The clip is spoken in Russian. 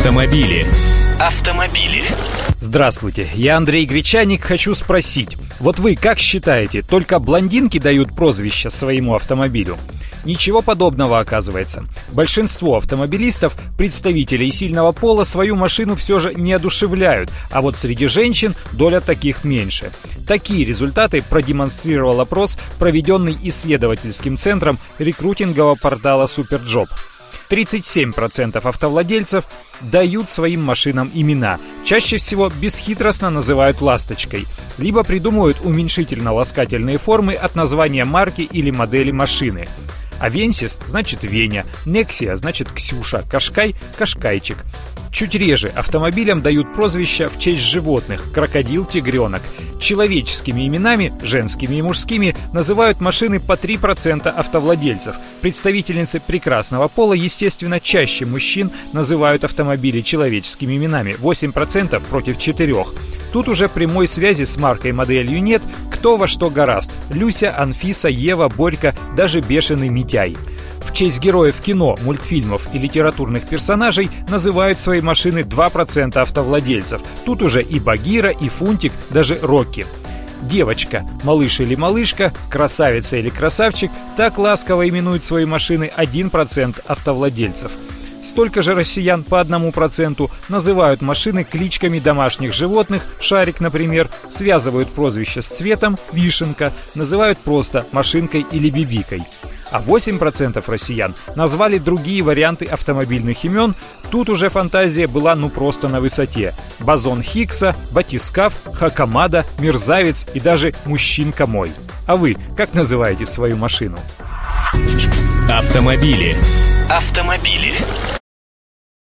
Автомобили. Автомобили. Здравствуйте, я Андрей Гречаник. Хочу спросить, вот вы как считаете, только блондинки дают прозвище своему автомобилю? Ничего подобного оказывается. Большинство автомобилистов, представителей сильного пола, свою машину все же не одушевляют, а вот среди женщин доля таких меньше. Такие результаты продемонстрировал опрос, проведенный исследовательским центром рекрутингового портала Superjob. 37% автовладельцев дают своим машинам имена. Чаще всего бесхитростно называют «ласточкой». Либо придумывают уменьшительно-ласкательные формы от названия марки или модели машины. Авенсис значит Веня, Нексия значит Ксюша, Кашкай – Кашкайчик. Чуть реже автомобилям дают прозвища в честь животных – крокодил, тигренок. Человеческими именами, женскими и мужскими, называют машины по 3% автовладельцев. Представительницы прекрасного пола, естественно, чаще мужчин называют автомобили человеческими именами – 8% против 4%. Тут уже прямой связи с маркой моделью нет, кто во что гораст. Люся, Анфиса, Ева, Борька, даже бешеный Митяй. В честь героев кино, мультфильмов и литературных персонажей называют свои машины 2% автовладельцев. Тут уже и Багира, и Фунтик, даже Рокки. Девочка, малыш или малышка, красавица или красавчик так ласково именуют свои машины 1% автовладельцев. Столько же россиян по одному проценту называют машины кличками домашних животных, шарик, например, связывают прозвище с цветом, вишенка, называют просто машинкой или бибикой а 8% россиян назвали другие варианты автомобильных имен, тут уже фантазия была ну просто на высоте. Базон Хиггса, Батискаф, Хакамада, Мерзавец и даже Мужчинка мой. А вы как называете свою машину? Автомобили. Автомобили.